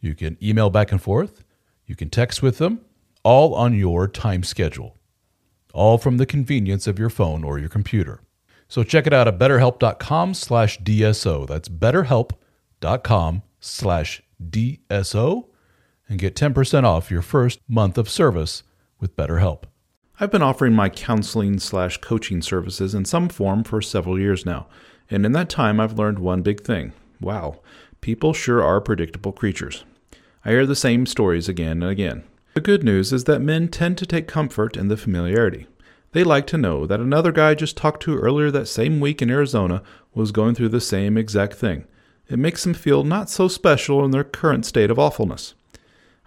You can email back and forth. You can text with them, all on your time schedule, all from the convenience of your phone or your computer. So check it out at betterhelp.com slash DSO. That's betterhelp.com slash DSO and get 10% off your first month of service with BetterHelp. I've been offering my counseling slash coaching services in some form for several years now, and in that time I've learned one big thing. Wow, people sure are predictable creatures. I hear the same stories again and again. The good news is that men tend to take comfort in the familiarity. They like to know that another guy just talked to earlier that same week in Arizona was going through the same exact thing. It makes them feel not so special in their current state of awfulness.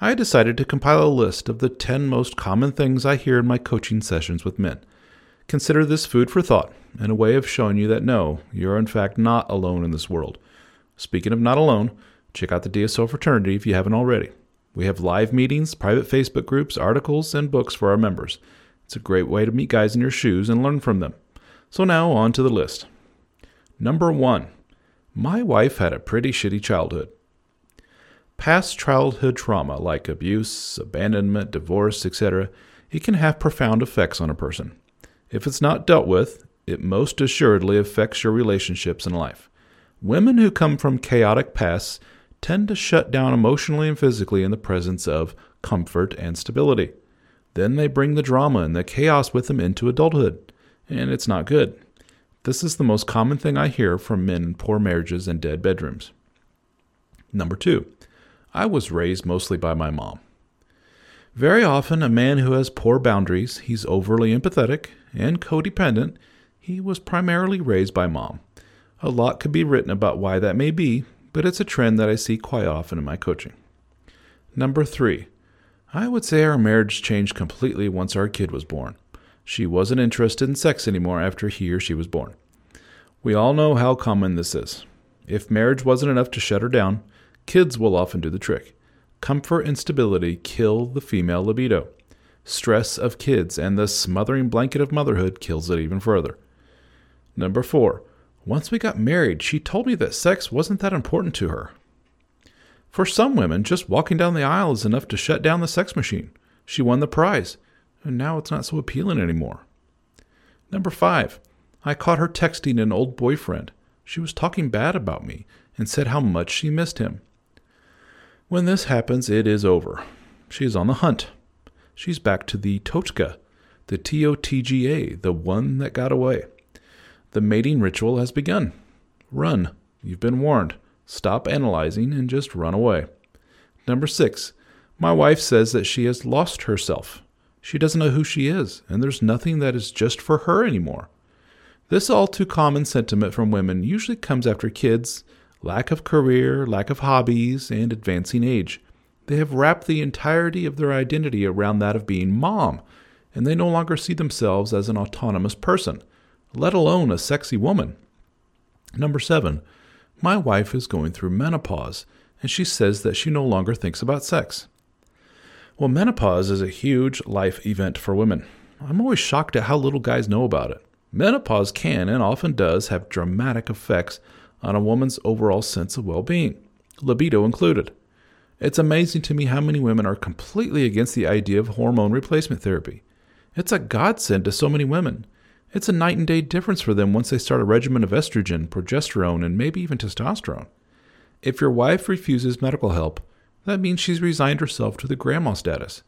I decided to compile a list of the 10 most common things I hear in my coaching sessions with men. Consider this food for thought and a way of showing you that no, you are in fact not alone in this world. Speaking of not alone, check out the DSO fraternity if you haven't already. We have live meetings, private Facebook groups, articles, and books for our members. It's a great way to meet guys in your shoes and learn from them. So now on to the list. Number one, my wife had a pretty shitty childhood. Past childhood trauma like abuse, abandonment, divorce, etc., it can have profound effects on a person. If it's not dealt with, it most assuredly affects your relationships in life. Women who come from chaotic pasts tend to shut down emotionally and physically in the presence of comfort and stability. Then they bring the drama and the chaos with them into adulthood, and it's not good. This is the most common thing I hear from men in poor marriages and dead bedrooms. Number two, I was raised mostly by my mom. Very often, a man who has poor boundaries, he's overly empathetic and codependent, he was primarily raised by mom. A lot could be written about why that may be, but it's a trend that I see quite often in my coaching. Number three, I would say our marriage changed completely once our kid was born. She wasn't interested in sex anymore after he or she was born. We all know how common this is. If marriage wasn't enough to shut her down, Kids will often do the trick. Comfort and stability kill the female libido. Stress of kids and the smothering blanket of motherhood kills it even further. Number four, once we got married, she told me that sex wasn't that important to her. For some women, just walking down the aisle is enough to shut down the sex machine. She won the prize, and now it's not so appealing anymore. Number five, I caught her texting an old boyfriend. She was talking bad about me and said how much she missed him. When this happens, it is over. She is on the hunt. She's back to the TOTGA, the T O T G A, the one that got away. The mating ritual has begun. Run. You've been warned. Stop analyzing and just run away. Number six, my wife says that she has lost herself. She doesn't know who she is, and there's nothing that is just for her anymore. This all too common sentiment from women usually comes after kids lack of career, lack of hobbies, and advancing age. They have wrapped the entirety of their identity around that of being mom, and they no longer see themselves as an autonomous person, let alone a sexy woman. Number seven, my wife is going through menopause, and she says that she no longer thinks about sex. Well, menopause is a huge life event for women. I'm always shocked at how little guys know about it. Menopause can and often does have dramatic effects on a woman's overall sense of well being, libido included. It's amazing to me how many women are completely against the idea of hormone replacement therapy. It's a godsend to so many women. It's a night and day difference for them once they start a regimen of estrogen, progesterone, and maybe even testosterone. If your wife refuses medical help, That means she's resigned herself to the grandma status.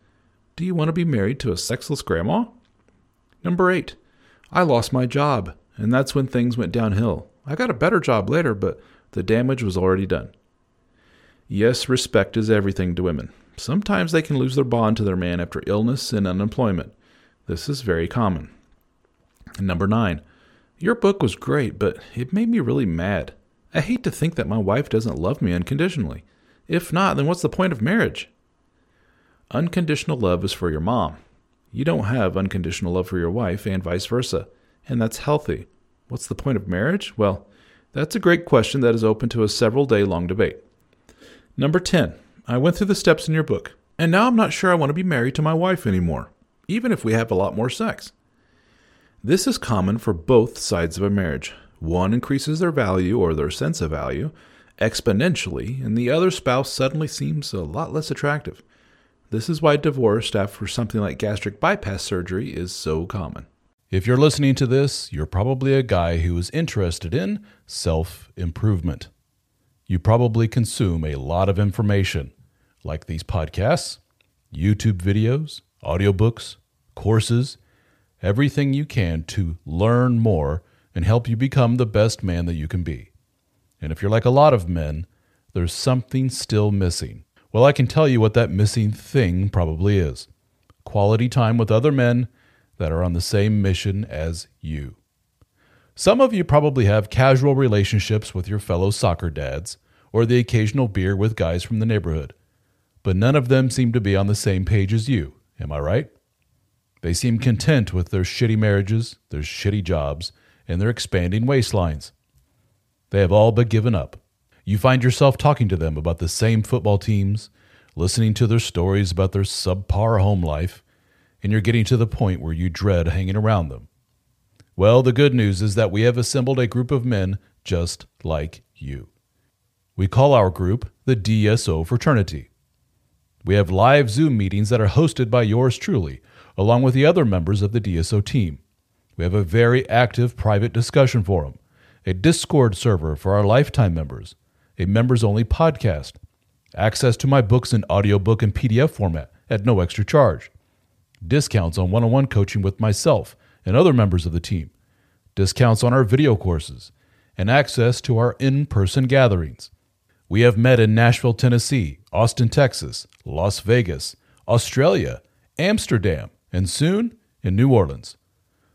Do you want to be married to a sexless grandma? Number eight, I lost my job, and that's when things went downhill. I got a better job later, but the damage was already done. Yes, respect is everything to women. Sometimes they can lose their bond to their man after illness and unemployment. This is very common. Number nine, your book was great, but it made me really mad. I hate to think that my wife doesn't love me unconditionally. If not, then what's the point of marriage? Unconditional love is for your mom. You don't have unconditional love for your wife, and vice versa, and that's healthy. What's the point of marriage? Well, that's a great question that is open to a several day long debate. Number 10. I went through the steps in your book, and now I'm not sure I want to be married to my wife anymore, even if we have a lot more sex. This is common for both sides of a marriage. One increases their value or their sense of value exponentially, and the other spouse suddenly seems a lot less attractive. This is why divorce after something like gastric bypass surgery is so common. If you're listening to this, you're probably a guy who is interested in self improvement. You probably consume a lot of information, like these podcasts, YouTube videos, audiobooks, courses, everything you can to learn more and help you become the best man that you can be. And if you're like a lot of men, there's something still missing. Well, I can tell you what that missing thing probably is quality time with other men that are on the same mission as you. Some of you probably have casual relationships with your fellow soccer dads or the occasional beer with guys from the neighborhood, but none of them seem to be on the same page as you. Am I right? They seem content with their shitty marriages, their shitty jobs, and their expanding waistlines. They have all but given up. You find yourself talking to them about the same football teams, listening to their stories about their subpar home life, and you're getting to the point where you dread hanging around them. Well, the good news is that we have assembled a group of men just like you. We call our group the DSO Fraternity. We have live Zoom meetings that are hosted by yours truly, along with the other members of the DSO team. We have a very active private discussion forum, a Discord server for our lifetime members, a members only podcast, access to my books in audiobook and PDF format at no extra charge, discounts on one on one coaching with myself and other members of the team, discounts on our video courses, and access to our in person gatherings. We have met in Nashville, Tennessee, Austin, Texas, Las Vegas, Australia, Amsterdam, and soon in New Orleans.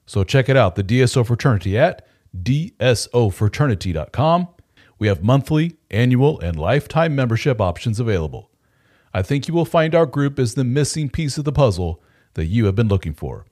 So check it out, the DSO Fraternity at dsofraternity.com. We have monthly, annual, and lifetime membership options available. I think you will find our group is the missing piece of the puzzle that you have been looking for.